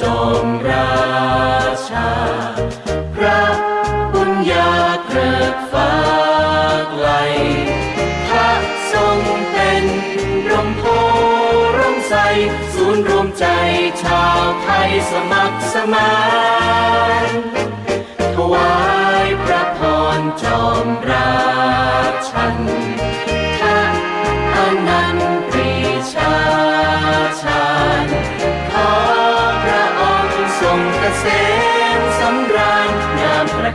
จอมราชา พระบุญญาเกริกฟ้าไกลพระทรงเป็นร่มโพร่มใส ศูนย์รวมใจชาวไทยสมัครสมานถวายพระพรจอมรา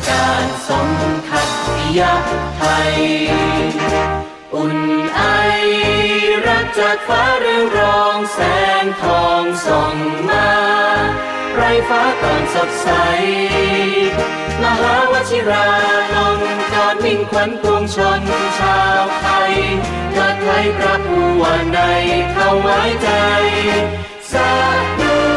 าระการสมทัตยะไทย อุ่นไอรักจากฟ้าเรืองรองแสงทองส่องมา ไรฟ้าตอนสดใส มหาวชิราลงกอดมิ่งขวัญปวงชนชาวไทยเกิดไทยพระผู้ว่าในเข้าไว้ใจ สาธุ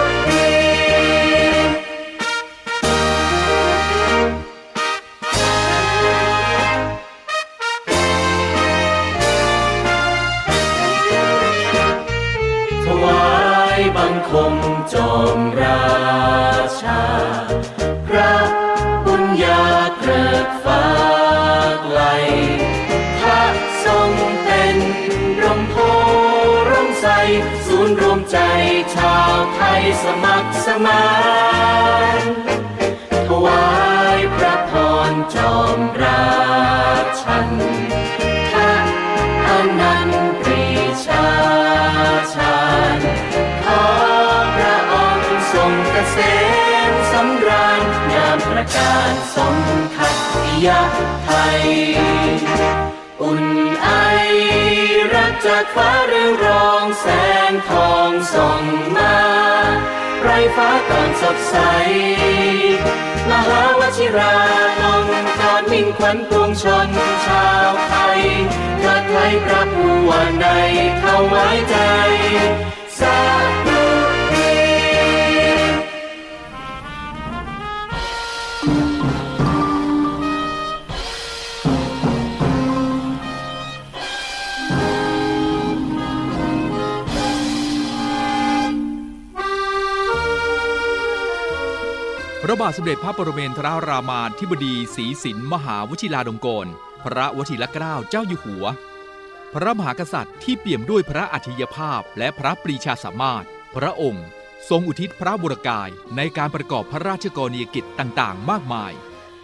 มจอมราชา พระบุญญาเกริกฟ้าไกลพระทรงเป็นร่มโพร่มใส ศูนย์รวมใจชาวไทยสมัครสมาน งามประการสมทัตยะไทย อุ่นไอรักจากฟ้าเรืองรองแสงทองส่องมา ไรฟ้าตอนสดใส มหาวชิราลงกอดมิ่งขวัญปวงชนชาวไทยเกิดไทยพระผู้ว่าในเขาไว้ใจสา บาทสมเด็จพระปรเมนทรรามาธิบดีศรีสินมหาวชิราลงกรณพระวชิรเกล้าเจ้าอยู่หัว พระมหากษัตริย์ที่เปี่ยมด้วยพระอัจฉริยภาพและพระปรีชาสามารถ พระองค์ ทรงอุทิศพระบุรกายในการประกอบพระราชกรณียกิจต่างๆ มากมาย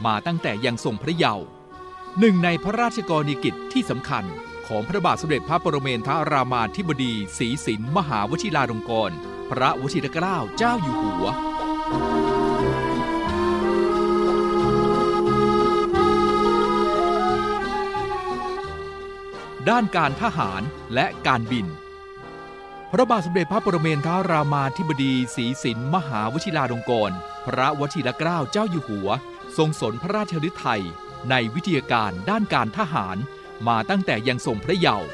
มาตั้งแต่ยังทรงพระเยาว์หนึ่งในพระราชกรณียกิจที่สำคัญของพระบาทสมเด็จพระปรเมนทรรามาธิบดีศรีสินมหาวชิราลงกรณพระวชิรเกล้าเจ้าอยู่หัว ด้านการทหารและการบิน พระบาทสมเด็จพระปรเมนทรรามาธิบดีศรีสินมหาวชิราลงกรณพระวชิรเกล้าเจ้าอยู่หัว ทรงสนพระราชฤทัยในวิทยาการด้านการทหารมาตั้งแต่ยังทรงพระเยาว์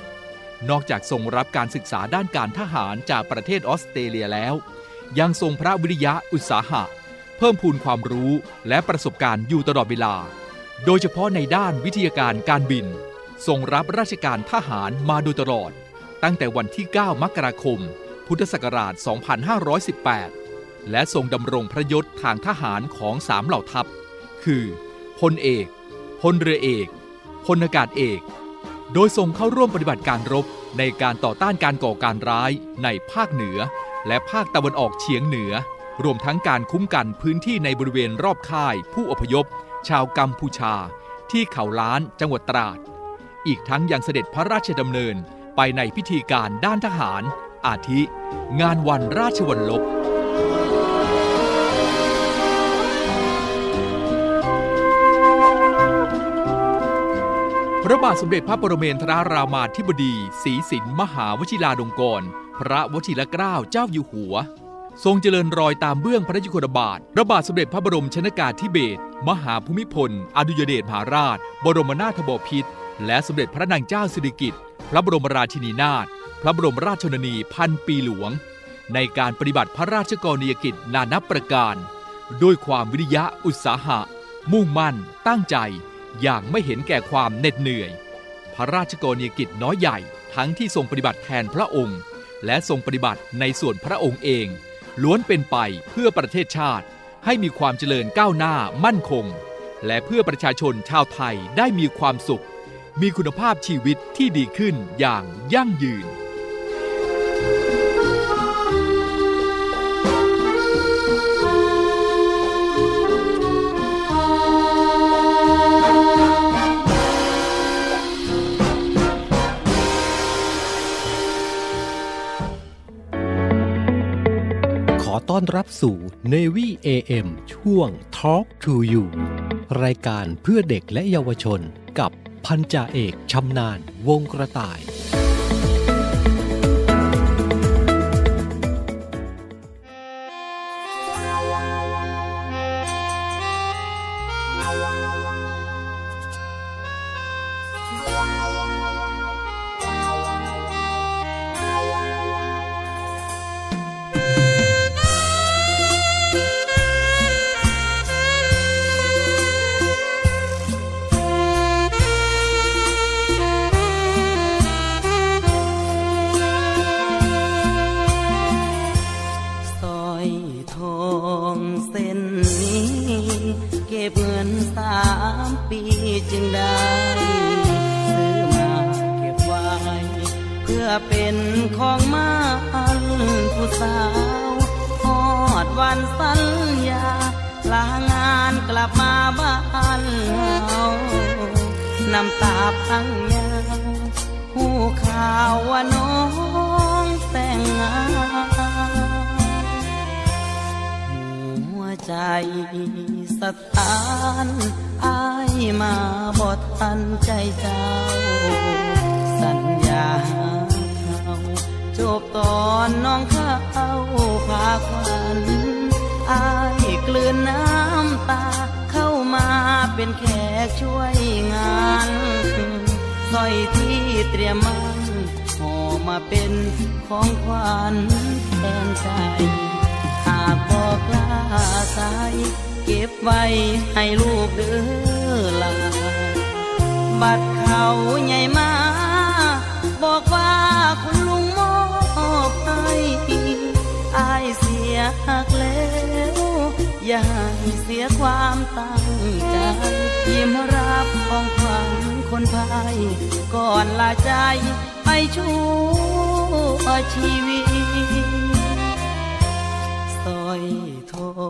นอกจากทรงรับการศึกษาด้านการทหารจากประเทศออสเตรเลียแล้ว ยังทรงพระวิริยะอุตสาหะ เพิ่มพูนความรู้และประสบการณ์อยู่ตลอดเวลา โดยเฉพาะในด้านวิทยาการการบิน ทรงรับราชการทหารมาโดยตลอด ตั้งแต่วันที่ 9 มกราคม พุทธศักราช 2518 และทรงดำรงพระยศทางทหารของสามเหล่าทัพ คือพลเอกพลเรือเอกพลอากาศเอก โดยทรงเข้าร่วมปฏิบัติการรบในการต่อต้านการก่อการร้ายในภาคเหนือ และภาคตะวันออกเฉียงเหนือ รวมทั้งการคุ้มกันพื้นที่ในบริเวณรอบค่าย ผู้อพยพ ชาวกัมพูชา ที่เขาล้านจังหวัดตราด อีกทั้งยังเสด็จพระราชดำเนินไปในพิธีการด้านทหาร อาทิ งานวันราชวัลลบพระบาทสมเด็จพระปรเมนทรรามาธิบดีศรีสินมหาวชิราลงกรณพระวชิรเกล้าเจ้าอยู่หัว ทรงเจริญรอยตามเบื้องพระยุคลบาทพระบาทสมเด็จพระบรมชนากาธิเบศรมหาภูมิพล อดุยเดชมหาราช บรมนาถบพิตร และสมเด็จพระนางเจ้าสิริกิติ์พระบรมราชินีนาถพระบรมราชชนนีพันปีหลวง ในการปฏิบัติพระราชกรณียกิจนานับประการ ด้วยความวิริยะอุตสาหะ มุ่งมั่น ตั้งใจ อย่างไม่เห็นแก่ความเหน็ดเหนื่อย พระราชกรณียกิจน้อยใหญ่ทั้งที่ทรงปฏิบัติแทนพระองค์ และทรงปฏิบัติในส่วนพระองค์เอง ล้วนเป็นไปเพื่อประเทศชาติ ให้มีความเจริญก้าวหน้ามั่นคง และเพื่อประชาชนชาวไทยได้มีความสุข มีคุณภาพชีวิตที่ดีขึ้นอย่างยั่งยืน ขอต้อนรับสู่ Navy AM ช่วง Talk to You รายการเพื่อเด็กและเยาวชนกับ พันจ่าเอกชำนาญวงกระต่าย สถานอายมาบอดทันใจเจ้า สัญญาเขาจบตอนน้องเข้าพาควันอายกลืนน้ำตาเข้ามาเป็นแขกช่วยงานสร้อยที่เตรียมมันห่อมาเป็นของขวัญแทนใจ กบอกลาสายเก็บไว้ให้ลูกเด้อลาบัดเขาใหญ่มา บอกว่าคุณลุงมอบให้อายเสียหักแล้วอย่าให้เสียความตั้งใจ ยิ้มรับของขวัญคนพายก่อนลาใจไปชั่วชีวิต อ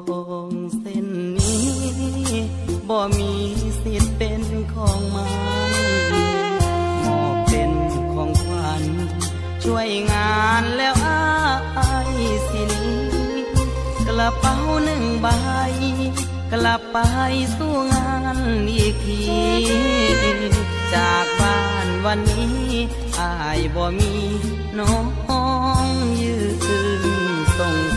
งเส้นนี้บ่มีสิทธิ์เป็นของมันมอบเป็นของขวัญช่วยงานแล้วอายสินี้กระเป๋าหนึ่งใบกลับไปสู้งานอีกทีจากบ้านวันนี้อายบ่มีน้องยืนส่ง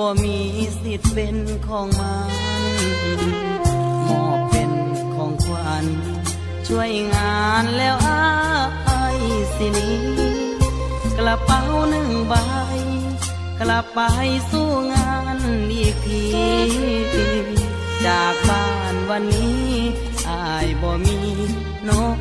บ่มีสิทธิ์เป็นของมันมอบเป็นของขวัญ ช่วยงานแล้วอายสินี้กระเป๋าหนึ่งใบ กลับไปสู้งานอีกที จากบ้านวันนี้อายบ่มีนก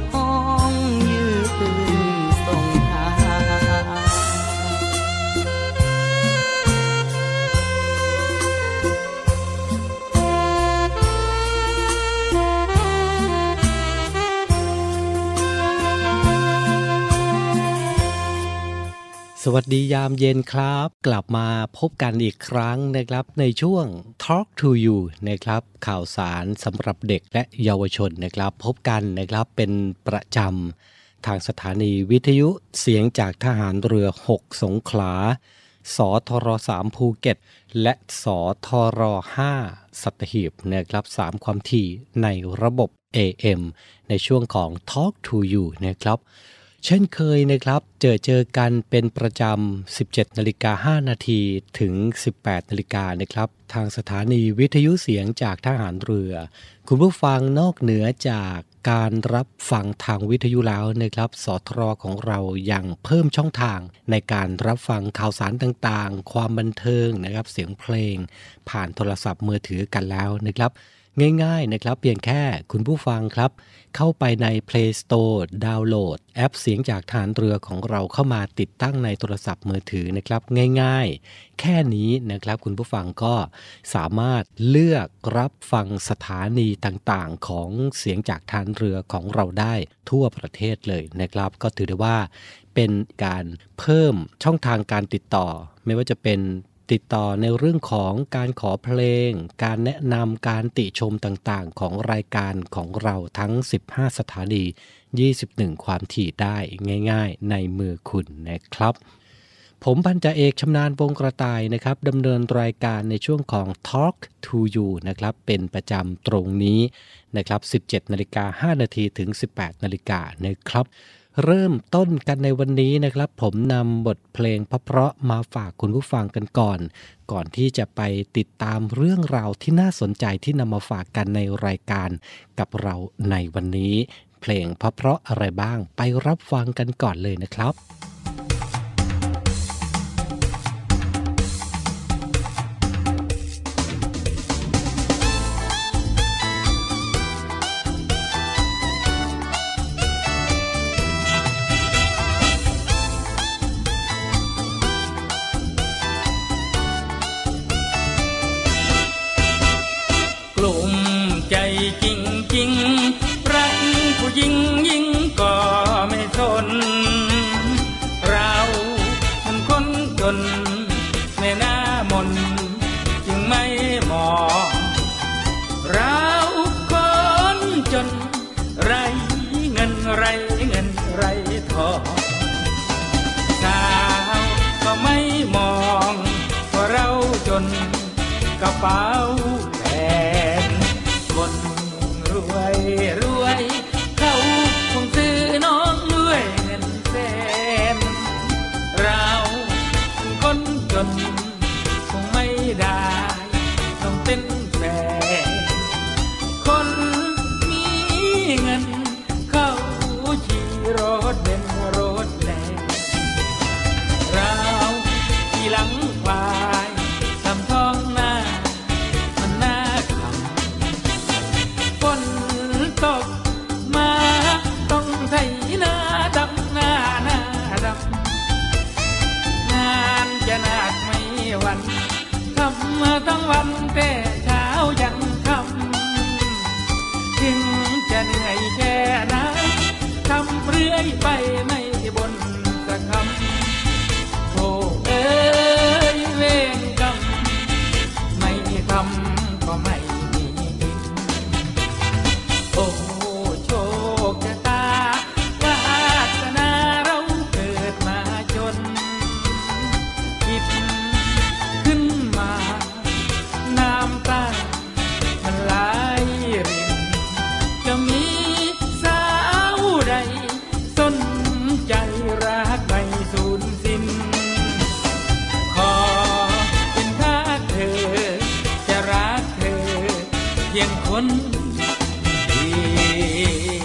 สวัสดียามเย็นครับ กลับมาพบกันอีกครั้งนะครับในช่วง Talk to You นะครับข่าวสารสำหรับเด็กและเยาวชนนะครับ พบกันนะครับเป็นประจำทางสถานีวิทยุเสียงจากทหารเรือ 6 สงขลา สทร3ภูเก็ต และสทร5สัตหีบนะครับสามความถี่ในระบบ AM ในช่วงของ Talk to You นะครับ เช่นเคยนะครับ เจอเจอกันเป็นประจำ 17นาฬิกา5นาทีถึง 18นาฬิกานะครับ ทางสถานีวิทยุเสียงจากทหารเรือ คุณผู้ฟังนอกเหนือจากการรับฟังทางวิทยุแล้วนะครับ สทรของเรายังเพิ่มช่องทางในการรับฟังข่าวสารต่างๆ ความบันเทิงนะครับ เสียงเพลง ผ่านโทรศัพท์มือถือกันแล้วนะครับ ง่ายๆนะครับ เพียงแค่คุณผู้ฟังครับ เข้าไปใน Play Store ดาวน์โหลด แอปเสียงจากฐานเรือของเราเข้ามาติดตั้งในโทรศัพท์มือถือนะครับ ง่ายๆ แค่นี้นะครับคุณผู้ฟังก็สามารถเลือกรับฟังสถานีต่างๆ ของเสียงจากฐานเรือของเราได้ทั่วประเทศเลยนะครับ ก็ถือได้ว่าเป็นการเพิ่มช่องทางการติดต่อ ไม่ว่าจะเป็น ติดต่อในเรื่องของการขอเพลง การแนะนำการติชมต่างๆ ของรายการของเราทั้ง 15 สถานี 21 ความถี่ได้ง่ายๆ ในมือคุณนะครับ ผมพันจ่าเอกชำนาญวงกระต่ายนะครับดำเนินรายการในช่วงของ Talk to You นะครับ เป็นประจำตรงนี้นะครับ 17 นาฬิกา5นาทีถึง 18 นาฬิกานะครับ เริ่มต้นกันในวันนี้นะครับ ผมนำบทเพลงเพราะๆมาฝากคุณผู้ฟังกันก่อน ก่อนที่จะไปติดตามเรื่องราวที่น่าสนใจที่นำมาฝากกันในรายการกับเราในวันนี้ เพลงเพราะๆอะไรบ้างไปรับฟังกันก่อนเลยนะครับ พียงคนเดีย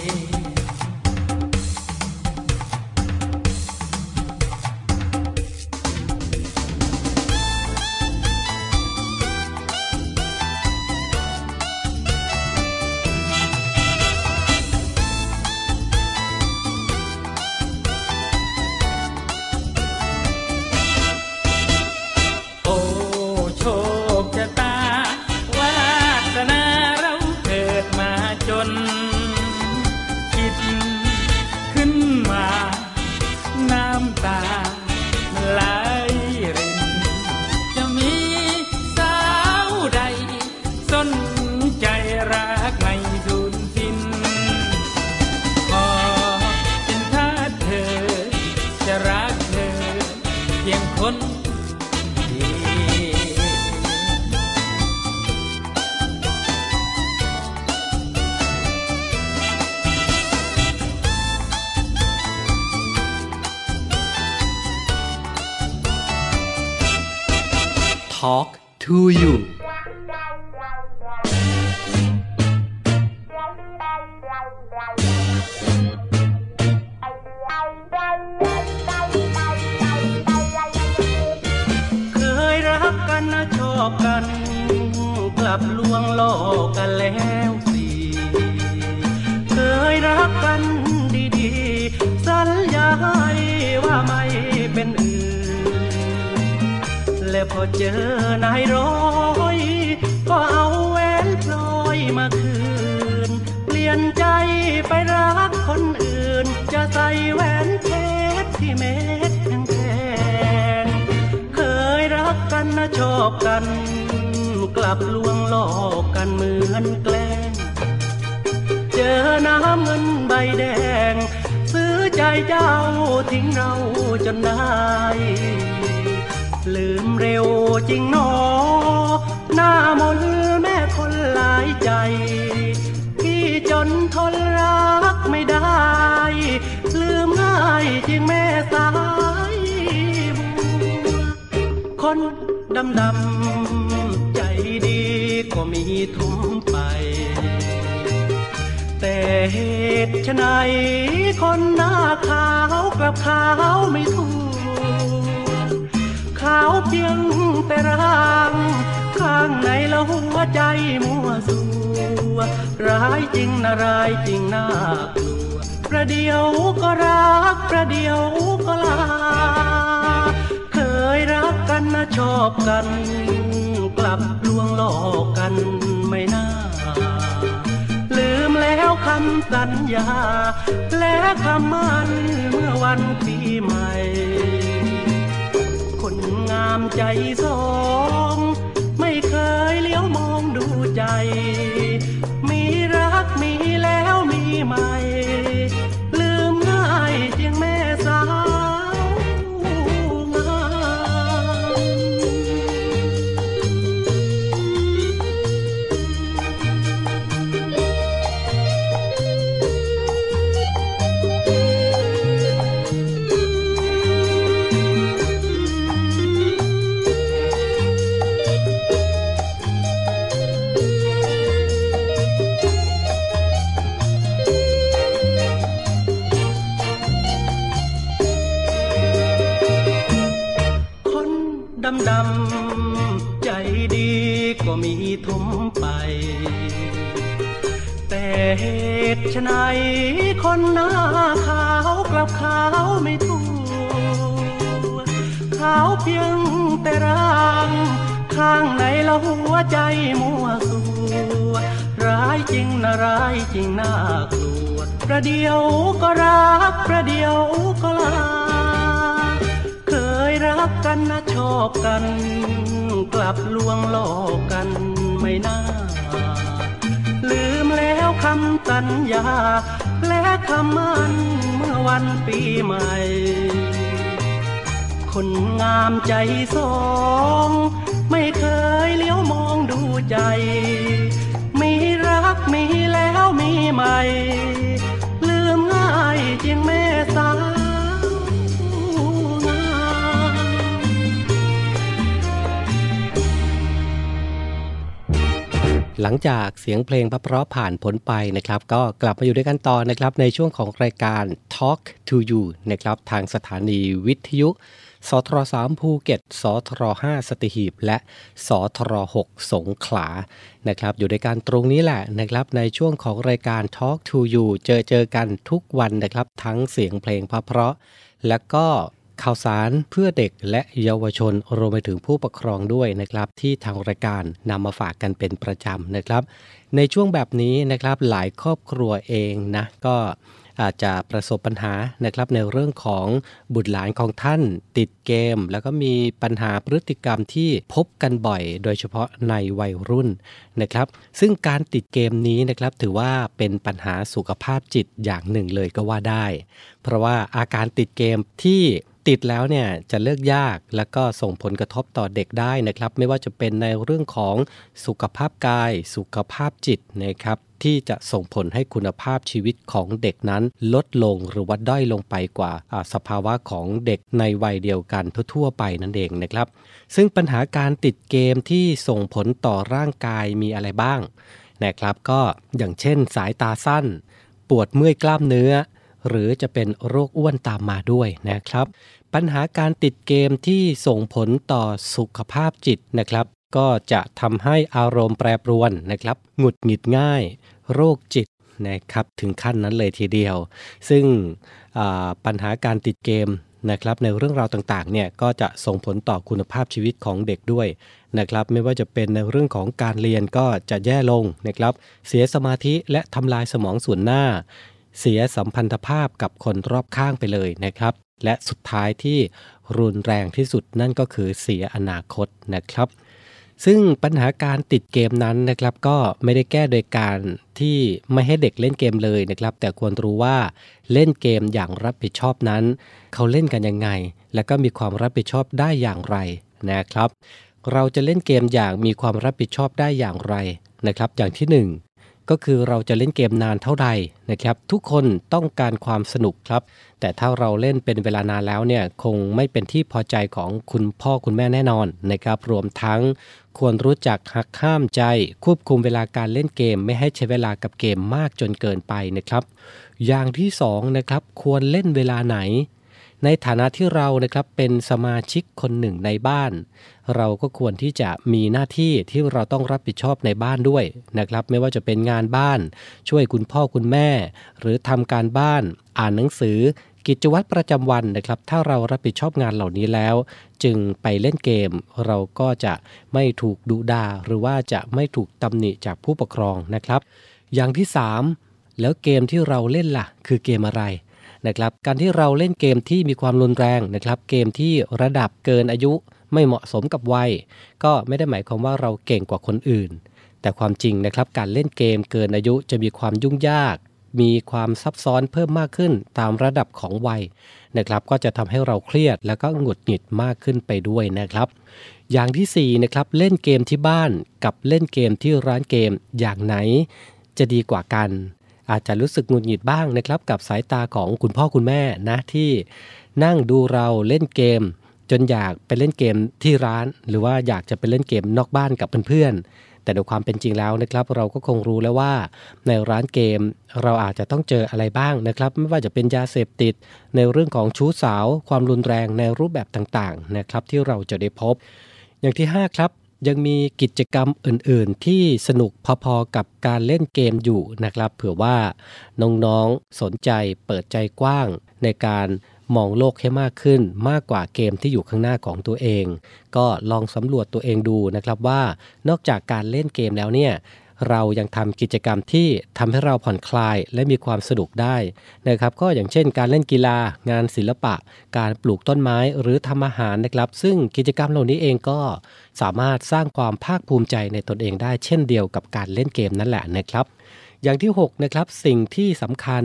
ชอบกัน กลับลวงหลอกกันเหมือนแกล้ง เจอน้ำเงินใบแดง ซื้อใจเจ้าทิ้งเราจนได้ ลืมเร็วจริงหนอ หน้ามนแม่คนหลายใจพี่จนทนรักไม่ได้ ลืมง่ายจริงแม่สา ดำดำๆ ใจดีก็มีทุ่มไป แต่เหตุไฉนคนหน้าขาวกลับขาวไม่ถูกขาวเพียงแต่ร่าง ข้างในละหัวใจมัวสัว ร้ายจริงนะร้ายจริงน่ากลัว ประเดียวก็รักประเดียวก็ลา นะชอบกัน กลับลวงหลอกกันไม่น่า ลืมแล้วคำสัญญา และคำมั่นเมื่อวันปีใหม่ คนงามใจสอง ไม่เคยเลี้ยวมองดูใจ มีรักมีแล้วมีใหม่ำดำใจดีก็มีทุมไป แต่เหตุไฉนคนหน้าขาวกลับขาวไม่ถูกขาวเพียงแต่ร่างข้างในละหัวใจมัวสัวร้ายจริงนะร้ายจริงน่ากลัวประเดียวก็รักประเดียวก็ลา เคยรักกันนะ อบกัน กลับลวงหลอกกันไม่น่า ลืมแล้วคำสัญญา และคำมั่นเมื่อวันปีใหม่ คนงามใจสอง ไม่เคยเลี้ยวมองดูใจ มีรักมีแล้วมีใหม่ ลืมง่ายจริงแม่สา หลังจากเสียงเพลงพระเพราะผ่านพ้นไปนะครับ ก็กลับมาอยู่ด้วยกันต่อนะครับในช่วงของรายการ Talk to You นะครับทางสถานีวิทยุสทร3ภูเก็ตสทร5สติหีบ และสทร6สงขลานะครับ อยู่ด้วยกันตรงนี้แหละนะครับ ในช่วงของรายการ Talk to You เจอเจอกันทุกวันนะครับ ทั้งเสียงเพลงพระเพราะ และก็ ข่าวสารเพื่อเด็กและเยาวชนรวมไปถึงผู้ปกครองด้วยนะครับ ที่ทางรายการนำมาฝากกันเป็นประจำนะครับ ในช่วงแบบนี้นะครับหลายครอบครัวเองนะก็อาจจะประสบปัญหานะครับในเรื่องของบุตรหลานของท่านติดเกม แล้วก็มีปัญหาพฤติกรรมที่พบกันบ่อย โดยเฉพาะในวัยรุ่นนะครับ ซึ่งการติดเกมนี้นะครับถือว่าเป็นปัญหาสุขภาพจิตอย่างหนึ่งเลยก็ว่าได้ เพราะว่าอาการติดเกมที่ ติดแล้วเนี่ยจะเลิกยากแล้วก็ส่งผลกระทบต่อเด็กได้นะครับ ไม่ว่าจะเป็นในเรื่องของสุขภาพกาย สุขภาพจิตนะครับที่จะส่งผลให้คุณภาพชีวิตของเด็กนั้น ลดลงหรือว่าด้อยลงไปกว่าสภาวะของเด็กในวัยเดียวกันทั่วๆไปนั่นเองนะครับ ซึ่งปัญหาการติดเกมที่ส่งผลต่อร่างกายมีอะไรบ้างนะครับ ก็อย่างเช่นสายตาสั้น ปวดเมื่อยกล้ามเนื้อ หรือจะเป็นโรคอ้วนตามมาด้วยนะครับ ปัญหาการติดเกมที่ส่งผลต่อสุขภาพจิตนะครับ ก็จะทำให้อารมณ์แปรปรวนนะครับ หงุดหงิดง่าย โรคจิตนะครับถึงขั้นนั้นเลยทีเดียว ซึ่งปัญหาการติดเกมนะครับในเรื่องราวต่างๆเนี่ยก็จะส่งผลต่อคุณภาพชีวิตของเด็กด้วยนะครับไม่ว่าจะเป็นในเรื่องของการเรียนก็จะแย่ลงนะครับเสียสมาธิและทำลายสมองส่วนหน้า เสียสัมพันธภาพกับคนรอบข้างไปเลยนะครับ และสุดท้ายที่รุนแรงที่สุดนั่นก็คือเสียอนาคตนะครับ ซึ่งปัญหาการติดเกมนั้นนะครับ ก็ไม่ได้แก้โดยการที่ไม่ให้เด็กเล่นเกมเลยนะครับ แต่ควรรู้ว่าเล่นเกมอย่างรับผิดชอบนั้น เขาเล่นกันยังไง และก็มีความรับผิดชอบได้อย่างไรนะครับ เราจะเล่นเกมอย่างมีความรับผิดชอบได้อย่างไรนะครับ อย่างที่1 ก็คือเราจะเล่นเกมนานเท่าใดนะครับ ทุกคนต้องการความสนุกครับ แต่ถ้าเราเล่นเป็นเวลานานแล้วเนี่ยคงไม่เป็นที่พอใจของคุณพ่อคุณแม่แน่นอนนะครับ รวมทั้งควรรู้จักหักข้ามใจ ควบคุมเวลาการเล่นเกม ไม่ให้ใช้เวลากับเกมมากจนเกินไปนะครับ อย่างที่2นะครับควรเล่นเวลาไหน ในฐานะที่เรานะครับเป็นสมาชิกคนหนึ่งในบ้าน เราก็ควรที่จะมีหน้าที่ที่เราต้องรับผิดชอบในบ้านด้วยนะครับ ไม่ว่าจะเป็นงานบ้าน ช่วยคุณพ่อคุณแม่ หรือทำการบ้านอ่านหนังสือ กิจวัตรประจำวันนะครับ ถ้าเรารับผิดชอบงานเหล่านี้แล้ว จึงไปเล่นเกม เราก็จะไม่ถูกดุดาหรือว่าจะไม่ถูกตำหนิจากผู้ปกครองนะครับ อย่างที่ 3 แล้วเกมที่เราเล่นล่ะ คือเกมอะไร นะครับการที่เราเล่นเกมที่มีความรุนแรงนะครับเกมที่ระดับเกินอายุไม่เหมาะสมกับวัย ก็ไม่ได้หมายความว่าเราเก่งกว่าคนอื่น แต่ความจริงนะครับการเล่นเกมเกินอายุจะมีความยุ่งยาก มีความซับซ้อนเพิ่มมากขึ้นตามระดับของวัยนะครับก็จะทำให้เราเครียดแล้วก็หงุดหงิดมากขึ้นไปด้วยนะครับ อย่างที่4นะครับเล่นเกมที่บ้านกับเล่นเกมที่ร้านเกมอย่างไหนจะดีกว่ากัน อาจจะรู้สึกหงุดหงิดบ้างนะครับกับสายตาของคุณพ่อคุณแม่นะที่นั่งดูเราเล่นเกม จนอยากไปเล่นเกมที่ร้าน หรือว่าอยากจะไปเล่นเกมนอกบ้านกับเพื่อนๆแต่โดยความเป็นจริงแล้วนะครับ เราก็คงรู้แล้วว่าในร้านเกมเราอาจจะต้องเจออะไรบ้างนะครับ ไม่ว่าจะเป็นยาเสพติด ในเรื่องของชู้สาว ความรุนแรงในรูปแบบต่างๆนะครับที่เราจะได้พบ อย่างที่ 5 ครับ ยังมีกิจกรรมอื่นๆ ที่สนุกพอๆกับการเล่นเกมอยู่นะครับ เผื่อว่าน้องๆสนใจเปิดใจกว้างในการมองโลกให้มากขึ้นมากกว่าเกมที่อยู่ข้างหน้าของตัวเอง ก็ลองสำรวจตัวเองดูนะครับว่า นอกจากการเล่นเกมแล้วเนี่ย เรายังทำกิจกรรมที่ทำให้เราผ่อนคลายและมีความสนุกได้นะครับ ก็อย่างเช่น การเล่นกีฬา งานศิลปะ การปลูกต้นไม้หรือทำอาหารนะครับ ซึ่งกิจกรรมเหล่านี้เองก็สามารถสร้างความภาคภูมิใจในตนเองได้ เช่นเดียวกับการเล่นเกมนั่นแหละนะครับ อย่างที่6นะครับสิ่งที่สำคัญ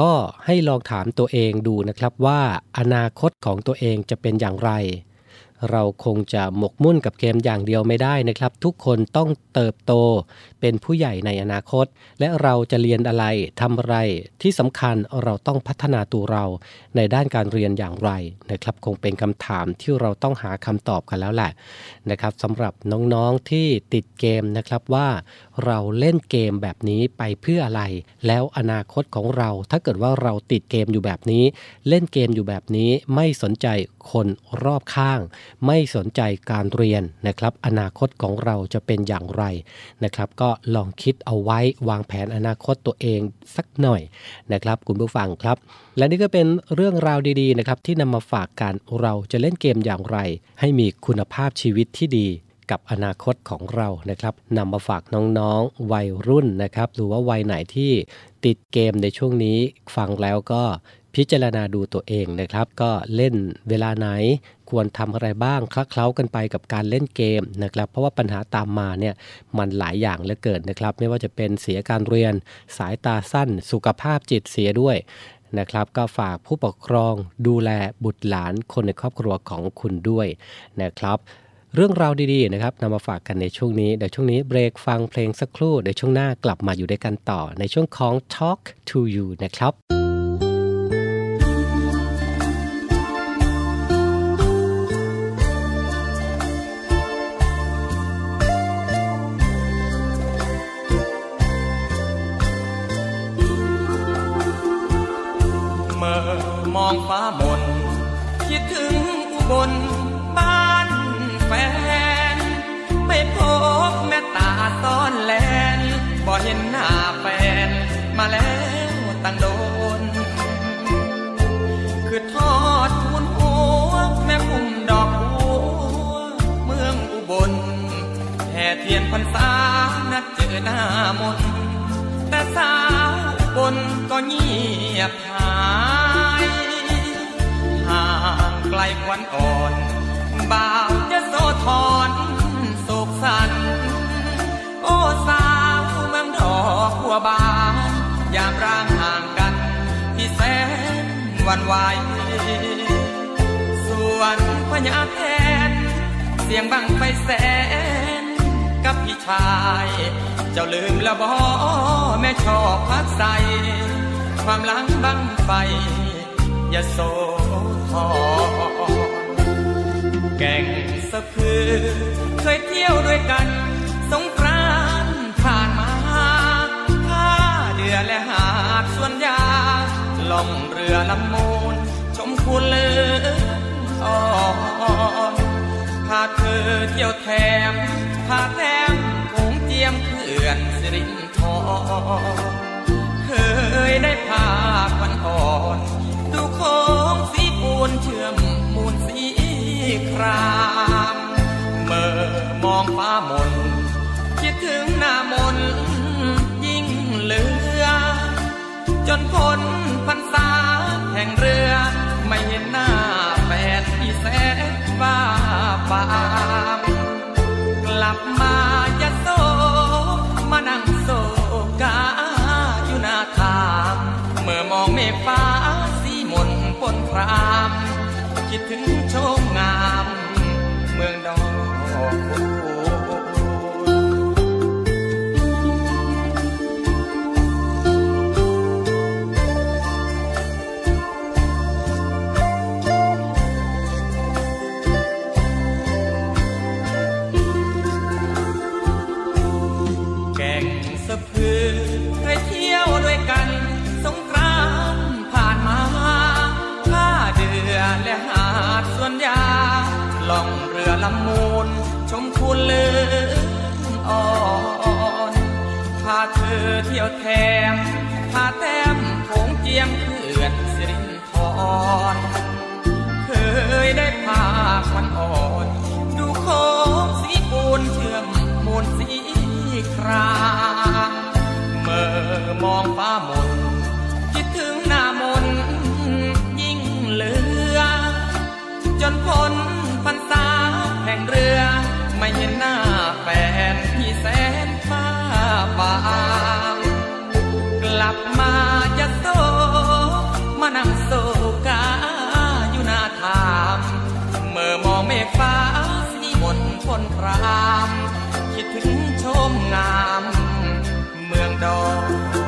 ก็ให้ลองถามตัวเองดูนะครับว่าอนาคตของตัวเองจะเป็นอย่างไร เราคงจะหมกมุ่นกับเกมอย่างเดียวไม่ได้นะครับ ทุกคนต้องเติบโตเป็นผู้ใหญ่ในอนาคต และเราจะเรียนอะไรทำอะไร ที่สำคัญเราต้องพัฒนาตัวเรา ในด้านการเรียนอย่างไรนะครับ คงเป็นคำถามที่เราต้องหาคำตอบกันแล้วแหละนะครับสำหรับน้องๆที่ติดเกมนะครับว่าเราเล่นเกมแบบนี้ไปเพื่ออะไร แล้วอนาคตของเรา ถ้าเกิดว่าเราติดเกมอยู่แบบนี้ เล่นเกมอยู่แบบนี้ไม่สนใจคนรอบข้าง ไม่สนใจการเรียนนะครับ อนาคตของเราจะเป็นอย่างไรนะครับ ก็ลองคิดเอาไว้วางแผนอนาคตตัวเองสักหน่อยนะครับคุณผู้ฟังครับ และนี่ก็เป็นเรื่องราวดีๆนะครับที่นำมาฝากกันเราจะเล่นเกมอย่างไร ให้มีคุณภาพชีวิตที่ดีกับอนาคตของเรานะครับนำมาฝากน้องๆ วัยรุ่นนะครับหรือว่าวัยไหนที่ติดเกมในช่วงนี้ฟังแล้วก็พิจารณาดูตัวเองนะครับ ก็เล่นเวลาไหน ควรทำอะไรบ้างคลักเคล้ากันไปกับการเล่นเกมนะครับเพราะว่าปัญหาตามมาเนี่ยมันหลายอย่างเหลือเกินนะครับ ไม่ว่าจะเป็นเสียการเรียน สายตาสั้น สุขภาพจิตเสียด้วยนะครับก็ฝากผู้ปกครองดูแลบุตรหลานคนในครอบครัวของคุณด้วยนะครับเรื่องราวดีๆนะครับนำมาฝากกันในช่วงนี้ เดี๋ยวช่วงนี้เบรกฟังเพลงสักครู่ เดี๋ยวช่วงหน้ากลับมาอยู่ด้วยกันต่อในช่วงของ Talk to You นะครับ องฟ้ามนคิดถึงอุบลบ้านแฟน ไม่พบแม่ตาซ้อนแลนบ่เห็นหน้าแฟน มาแล้วตั้งโดน คือทอดทุนหัวแม่พุ่มดอกบัวเมืองอุบลแห่เทียนพรรษานัดเจอหน้ามนแต่สาวอุบนก็เงียบหายห่างไก ลควันอ่อน บ่าวจะโซทอนโศกสันโอ้สาวเมืองดอกหัวบานยามร่างห่างกัน ที่แสนวันไหวส่วนพญาแทนเสียงบังไฟแสน กับพี่ชาย เจ้าลืมละบอแม่ชอบพักใส ความหลังบังไฟ ยโซทอแก่งสะพือ เคยเที่ยวด้วยกัน สงกรานต์ผ่านมาท่าเดือและหาดส่วนยาล่องเรือลำมูล ชมคุณเลืออ่อนพาเธอเที่ยวแถมพาแถมคงเจียมเขื่อนสิรินทรเคยได้พาควันอ่อน ดูโค้งสีปูนเชื่อมมูลสีครามเมื่อมองฟ้ามน คิดถึงหน้ามนยิ่งเหลือ จนพ้นพรรษาแห่งเรือ ไม่เห็นหน้าแฟนที่แสนบ้าปามกลับมาจะโซมานั่งโศกาอยู่หน้าทางเมื่อมองเมฆฟ้า คิดถึงโชมงาม เมืองดอก เลืออ่อนพาเธอเที่ยวแถมพาแต้มโขงเจียมเขื่อนสิรินทรเคยได้พาควันอ่อน ดูโค้งสีปูนเชื่อมมูลสีครามเมื่อมองฟ้ามนคิดถึงหน้ามนยิ่งเหลือ จนพ้นพรรษาแห่งเรือ ไม่เห็นหน้าแฟนที่แสนฟ้าบางกลับมาจะโซมานั่งโศกาอยู่หน้าทามเมื่อมองเมฆฟ้าสีมนพนคราม คิดถึงชมงาม เมืองดอก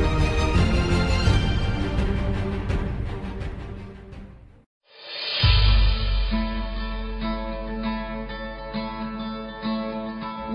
4584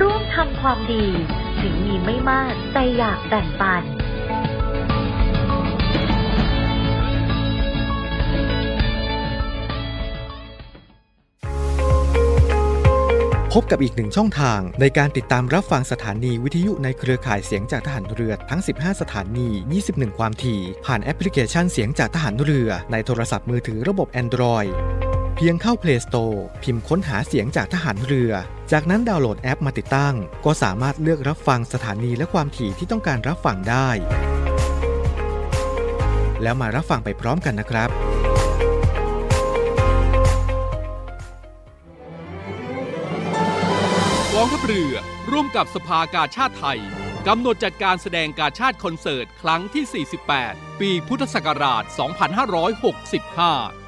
ร่วมทำความดี ถึงมีไม่มากแต่อยากแบ่งปัน พบกับอีกหนึ่งช่องทางในการติดตามรับฟังสถานีวิทยุในเครือข่ายเสียงจากทหารเรือทั้ง 15 สถานี 21 ความถี่ ผ่านแอปพลิเคชันเสียงจากทหารเรือในโทรศัพท์มือถือระบบ Android เพียงเข้า Play Store พิมพ์ค้นหาเสียงจากทหารเรือ จากนั้นดาวน์โหลดแอปมาติดตั้ง ก็สามารถเลือกรับฟังสถานีและความถี่ที่ต้องการรับฟังได้ แล้วมารับฟังไปพร้อมกันนะครับกองทัพเรือร่วมกับสภากาชาติไทยกำหนดจัดการแสดงกาชาติคอนเสิร์ต ครั้งที่ 48 ปีพุทธศักราช 2565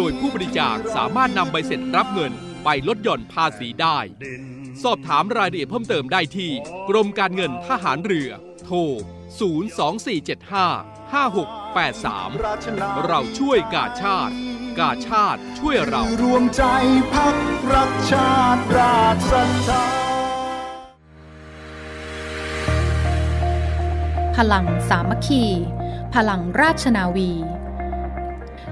โดยผู้บริจาคสามารถนำใบเสร็จรับเงินไปลดหย่อนภาษีได้ สอบถามรายละเอียดเพิ่มเติมได้ที่ กรมการเงินทหารเรือ โทร 02475 5683 เราช่วยกาชาติ กาชาติช่วยเรารวมใจพักรักชาติราชศรัทธาพลังสามัคคี พลังราชนาวี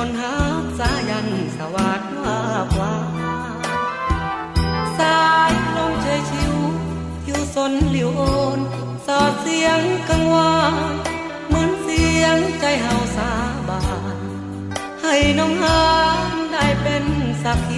คนหาสายันสวัสดิ์ว่าว่าสายลมเฉยชิวทิวสนหลิวโอนสอดเสียงกังวานเหมือนเสียงใจเฮาสาบาน ให้น้องหานได้เป็นสักขี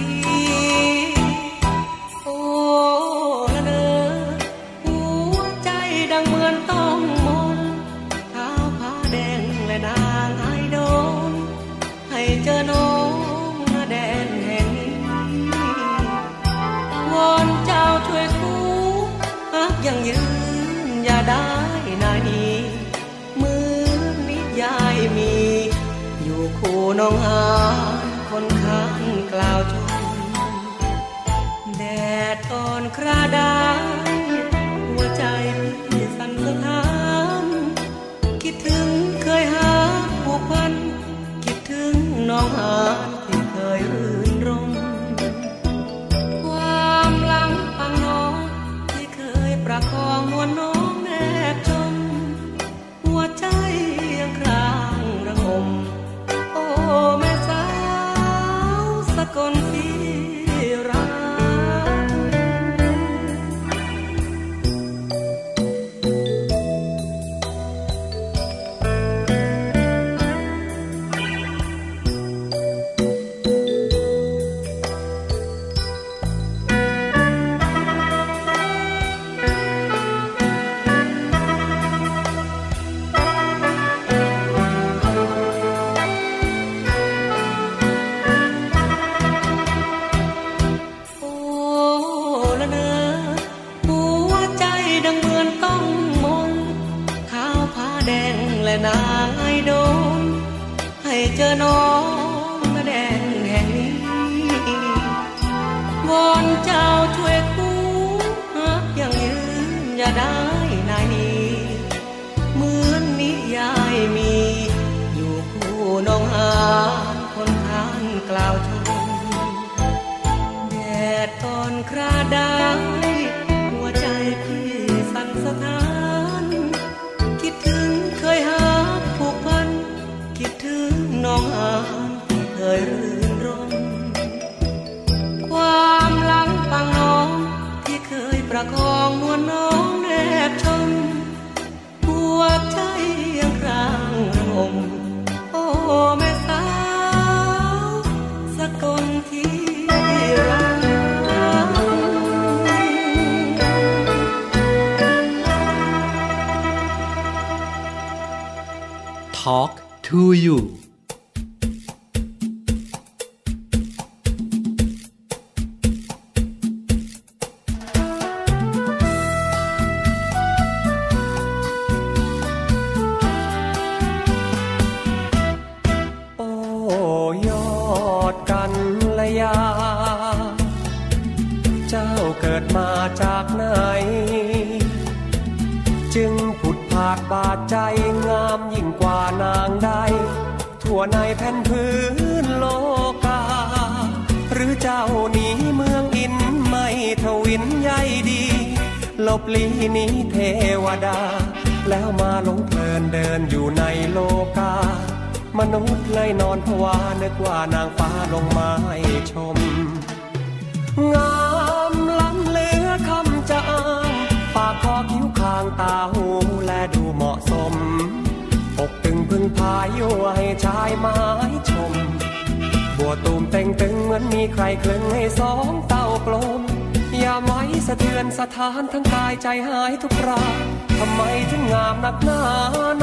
ราดา หัวใจพี่สั่นสะท้าน คิดถึงเคยหาผูกพัน คิดถึงน้องหาน ลบลีนี้เทวดา แล้วมาหลงเพลินเดินอยู่ในโลกา มนุษย์เลยนอนผวานึกว่านางฟ้าลงมาให้ชม งามล้ำเหลือคำจะอ้างปากคอคิ้วคางตาหูและดูเหมาะสมอกตึงพึ่งพายั่วให้ชายไม้ชม บัวตูมเต่งตึงเหมือนมีใครคลึงให้สองเต้ากลมาไว้สะเทือนสถานทั้งกายใจหายทุกคราทำไมถึงงามนักหนา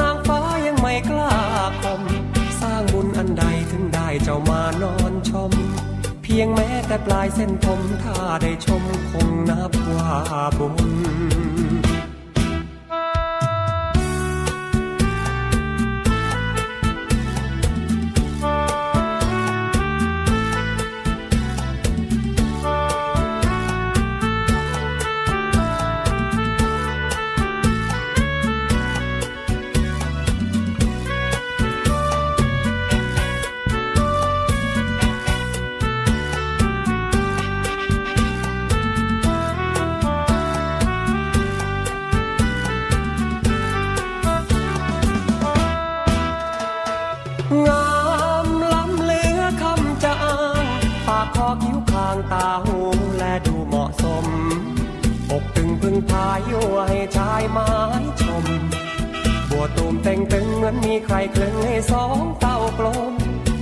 นางฟ้ายังไม่กล้าคมสร้างบุญอันใดถึงได้เจ้ามานอนชม เพียงแม้แต่ปลายเส้นผมถ้าได้ชมคงนับว่าบุญ พายั่วให้ชายหมายชม บัวตูมแต่งตึงเหมือนมีใครคลึงให้สองเต้ากลม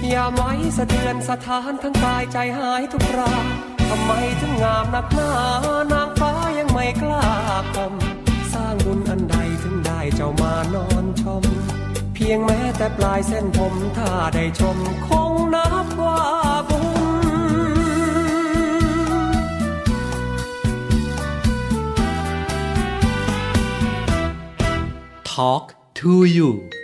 อย่าไม้สะเทือนสะท้านทั้งกายใจหายทุกราทำไมถึงงามนักหนานางฟ้ายังไม่กล้าคำสร้างบุญอันใดถึงได้เจ้ามานอนชม เพียงแม้แต่ปลายเส้นผมถ้าได้ชมคงนับ to you.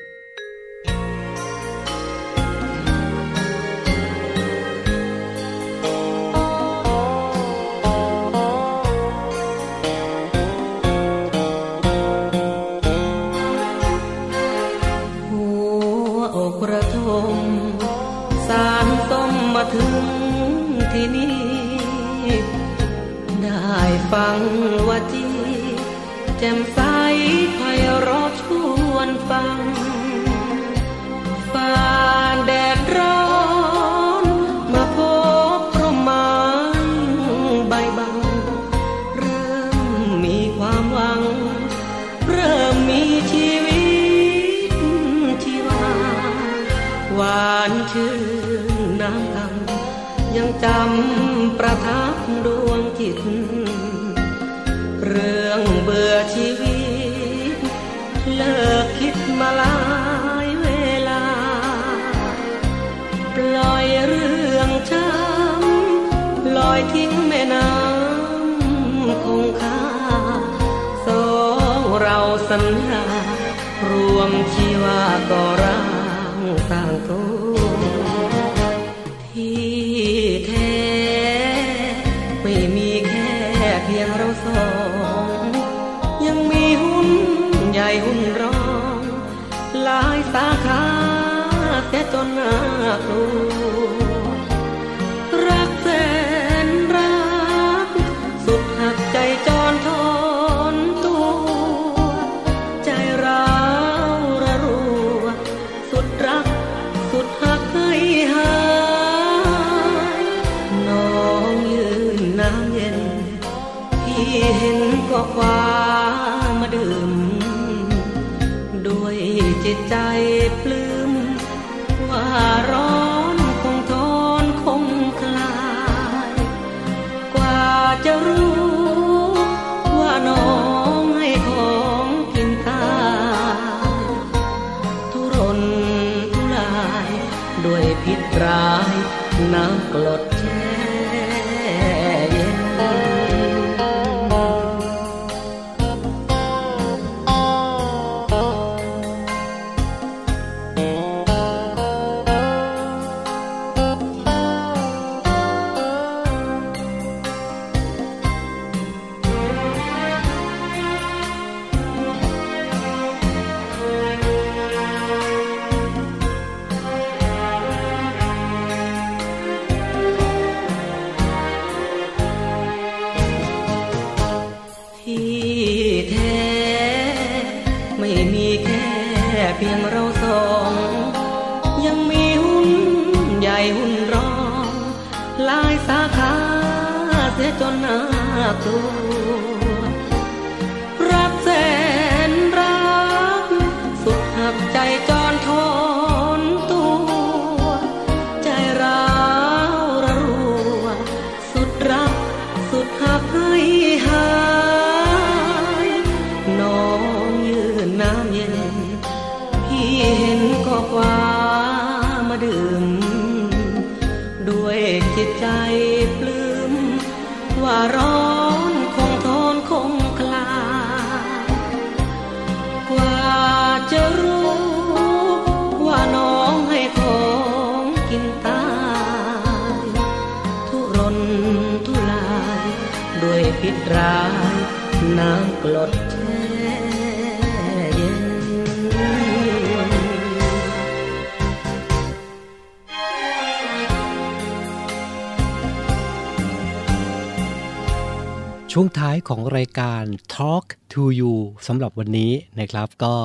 นก็ควา ว่าร้อนคงทนคงคลากว่าจะรู้ว่าน้องให้ของกินตายทุรนทุลายด้วยพิษร้ายน้ำกลด ช่วงท้ายของรายการ Talk to You สำหรับวันนี้นะครับ ก็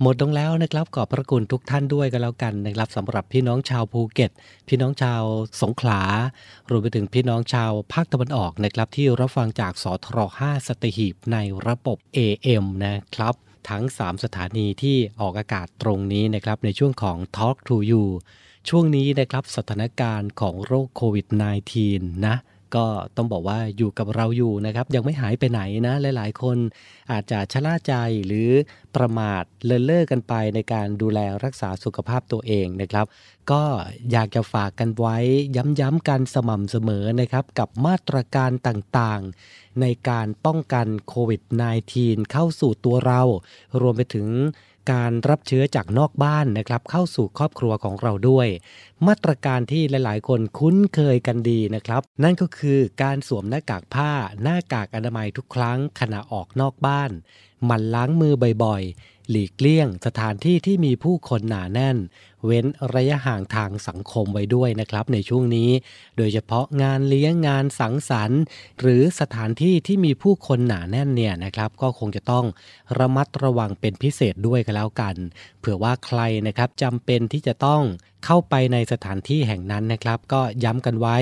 หมดลงแล้วนะครับขอบพระคุณทุกท่านด้วยกันแล้วกันนะครับสำหรับพี่น้องชาวภูเก็ต พี่น้องชาวสงขลารวมไปถึงพี่น้องชาวภาคตะวันออกนะครับ ที่รับฟังจากสทรห้าสตหีบในระบบ AM นะครับทั้ง 3 สถานีที่ออกอากาศตรงนี้นะครับในช่วงของ Talk to You ช่วงนี้นะครับสถานการณ์ของโรคโควิด -19 นะ ก็ต้องบอกว่าอยู่กับเราอยู่นะครับ ยังไม่หายไปไหนนะหลาย ๆ คนอาจจะชะล่าใจหรือประมาทเลินเล่อกันไปในการดูแลรักษาสุขภาพตัวเองนะครับ ก็อยากจะฝากกันไว้ย้ำๆกันสม่ำเสมอนะครับกับมาตรการต่างๆ ในการป้องกันโควิด -19 เข้าสู่ตัวเรา รวมไปถึง การรับเชื้อจากนอกบ้านนะครับ เข้าสู่ครอบครัวของเราด้วย มาตรการที่หลาย ๆ คนคุ้นเคยกันดีนะครับ นั่นก็คือการสวมหน้ากากผ้า หน้ากากอนามัยทุกครั้งขณะออกนอกบ้านหมั่นล้างมือบ่อยๆ หลีกเลี่ยงสถานที่ที่มีผู้คนหนาแน่น เว้นระยะห่างทางสังคมไว้ด้วยนะครับในช่วงนี้ โดยเฉพาะงานเลี้ยงงานสังสรรค์ หรือสถานที่ที่มีผู้คนหนาแน่นเนี่ยนะครับ ก็คงจะต้องระมัดระวังเป็นพิเศษด้วยกันแล้วกัน เผื่อว่าใครนะครับจำเป็นที่จะต้องเข้าไปในสถานที่แห่งนั้นนะครับ ก็ย้ำกันไว้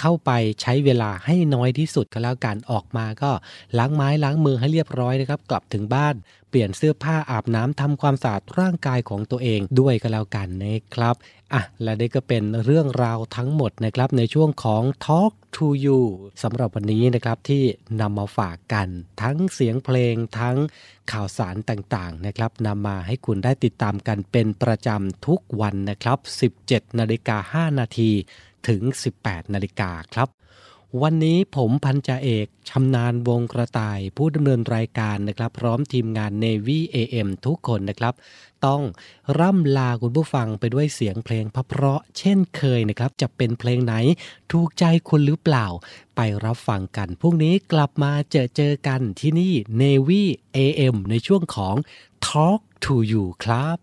เข้าไปใช้เวลาให้น้อยที่สุดก็แล้วกันออกมาก็ล้างไม้ล้างมือให้เรียบร้อยนะครับ กลับถึงบ้าน เปลี่ยนเสื้อผ้าอาบน้ำทำความสะอาดร่างกายของตัวเองด้วยก็แล้วกันนะครับอะและนี่ก็เป็นเรื่องราวทั้งหมดนะครับในช่วงของ Talk to You สำหรับวันนี้นะครับที่นำมาฝากกันทั้งเสียงเพลงทั้งข่าวสารต่างๆนะครับนำมาให้คุณได้ติดตามกันเป็นประจำทุกวันนะครับ 17 นาฬิกา5นาทีถึง 18 นาฬิกาครับ วันนี้ผมพันจ่าเอกชำนาญวงกระต่ายผู้ดำเนินรายการนะครับ พร้อมทีมงาน Navy AM ทุกคนนะครับ ต้องร่ำลาคุณผู้ฟังไปด้วยเสียงเพลงพเพราะเช่นเคยนะครับ จะเป็นเพลงไหนถูกใจคุณหรือเปล่า ไปรับฟังกันพรุ่งนี้กลับมาเจอเจอกันที่นี่ Navy AM ในช่วงของ Talk to You ครับ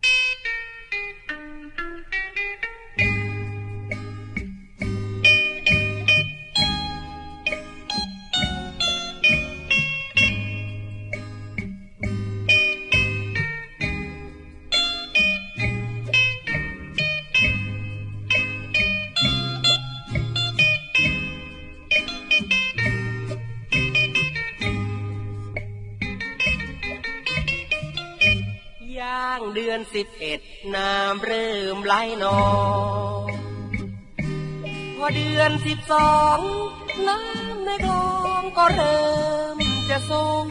างเดือนสิบเอ็ดน้ำเริ่มไหลนองพอเดือนสิบสองน้ำในคลองก็เริ่มจะทรง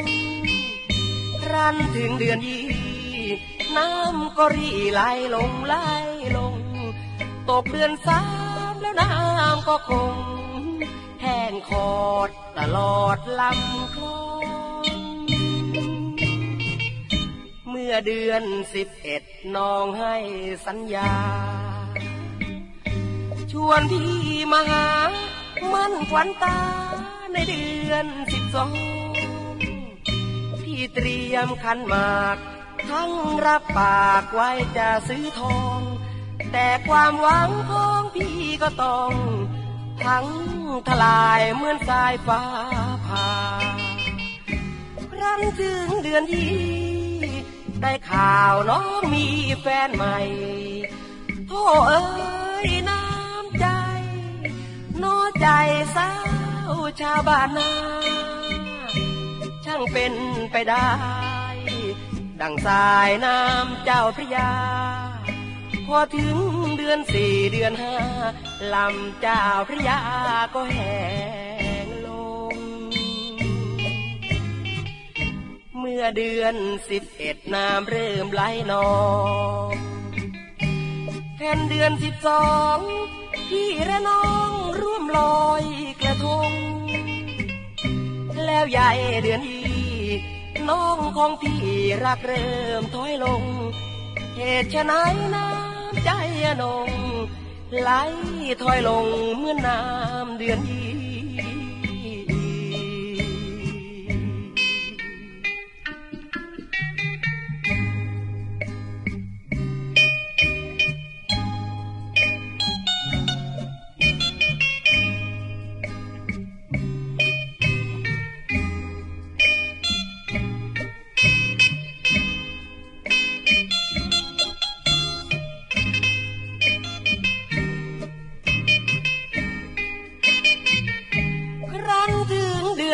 รันถึงเดือนยี่น้ำก็รีไหลลงไหลลง ตกเดือนสามแล้วน้ำก็คงแห้งขอดตลอดลำคลอง อเดือนสิบเอ็ดน้องให้สัญญา ชวนพี่มาหา มันขวัญตาในเดือนสิบสองพี่เตรียมขันหมาก ทั้งรับปากไว้จะซื้อทอง แต่ความหวังของพี่ก็ต้อง ทั้งทลายเหมือนสายฟ้าผ่าครั้นถึงเดือนยี่ ได้ข่าวน้องมีแฟนใหม่โธ่เอ้ยน้ำใจน้อใจสาวชาวบ้านนาช่างเป็นไปได้ ดังสายน้ำเจ้าพระยา พอถึงเดือนสี่เดือนห้าลำเจ้าพระยาก็แห้ มื่อเดือนสิบเอ็ดน้ำเริ่มไหลนองแทนเดือนสิบสองพี่และน้องร่วมลอยกระทง แล้วใหญ่เดือนอีน้องของพี่รักเริ่มถอยลง เหตุไฉนน้ำใจอนงไหลถอยลงเมื่อน้ำเดือนยี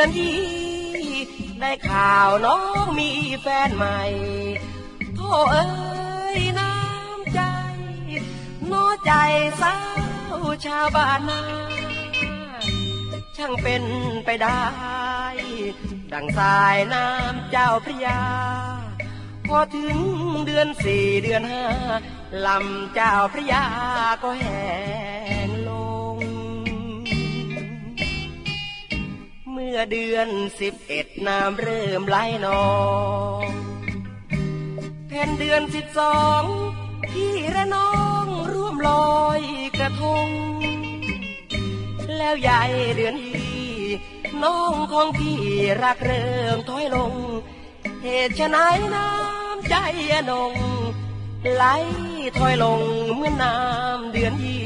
อนยี่ ได้ข่าวน้องมีแฟนใหม่โทเอ้ยน้ำใจน้อใจสาวชาวบ้านนาช่างเป็นไปได้ ดังสายน้ำเจ้าพระยา พอถึงเดือนสี่เดือนห้าลำเจ้าพระยาก็แห้ อเดือนสิบเอ็ดน้ำเริ่มไหลนองแผ่นเดือนสิบสองพี่และน้องร่วมลอยกระทง แล้วยายเดือนฮีน้องของพี่รักเริ่มถอยลง เหตุไฉนน้ำใจนงไหลถอยลงเหมือนน้ำเดือนยี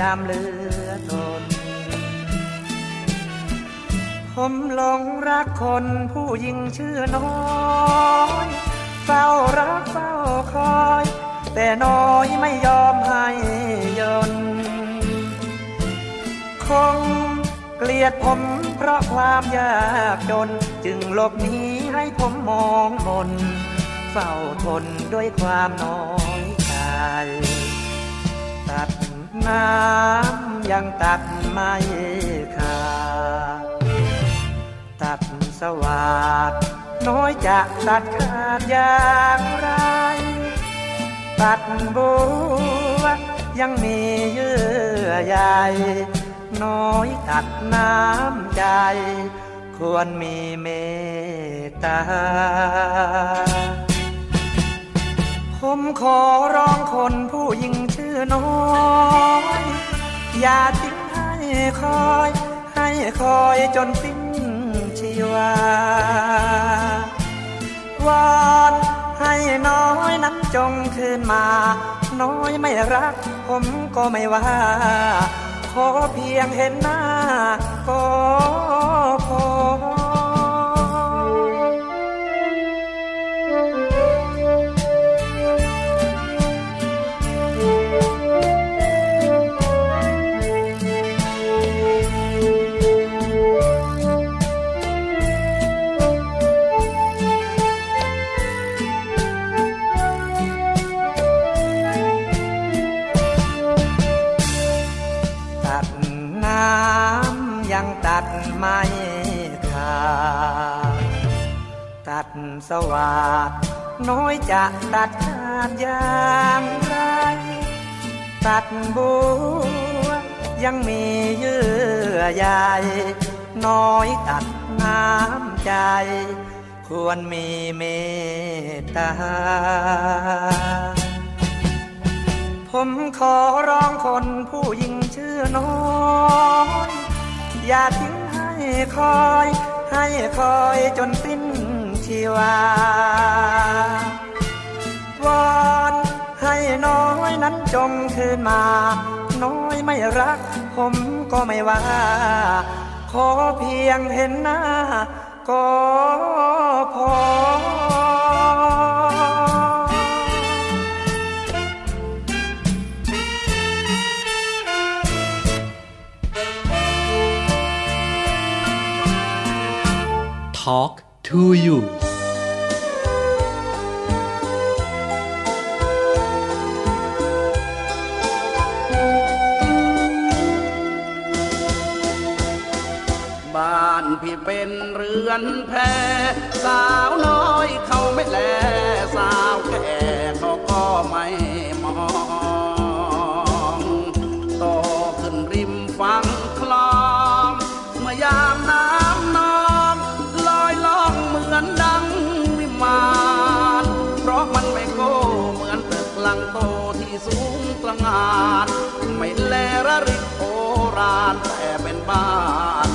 น้อ ตัดขาดอย่างไรตัดบัวยังมีเยื่อใยน้อยตัดน้ำใจ ควรมีเมตตา ผมขอร้องคนผู้หญิงชื่อน้อย อย่าทิ้งให้คอย ให้คอยจนสิ้นชีวา วอนให้น้อยนั้นจงคืนมา น้อยไม่รัก ผมก็ไม่ว่า ขอเพียงเห็นหน้าก็พอ สวาดน้อยจะตัดขาดอย่างไรตัดบัวยังมีเยื่อใยน้อยตัดน้ำใจ ควรมีเมตตา ผมขอร้องคนผู้หญิงชื่อน้อยอย่าทิ้งให้คอย ให้คอยจนสิ้น ชีวาวอนให้น้อยนั้นจงคืนมา น้อยไม่รัก ผมก็ไม่ว่า ขอเพียงเห็นหน้า ก็พอ Talk to you บ้านพี่เป็นเรือนแพสาวน้อยเขาไม่แล สาวแก่เขาก็ไม่ ไม่แลระริกโอรานแต่เป็นบ้าน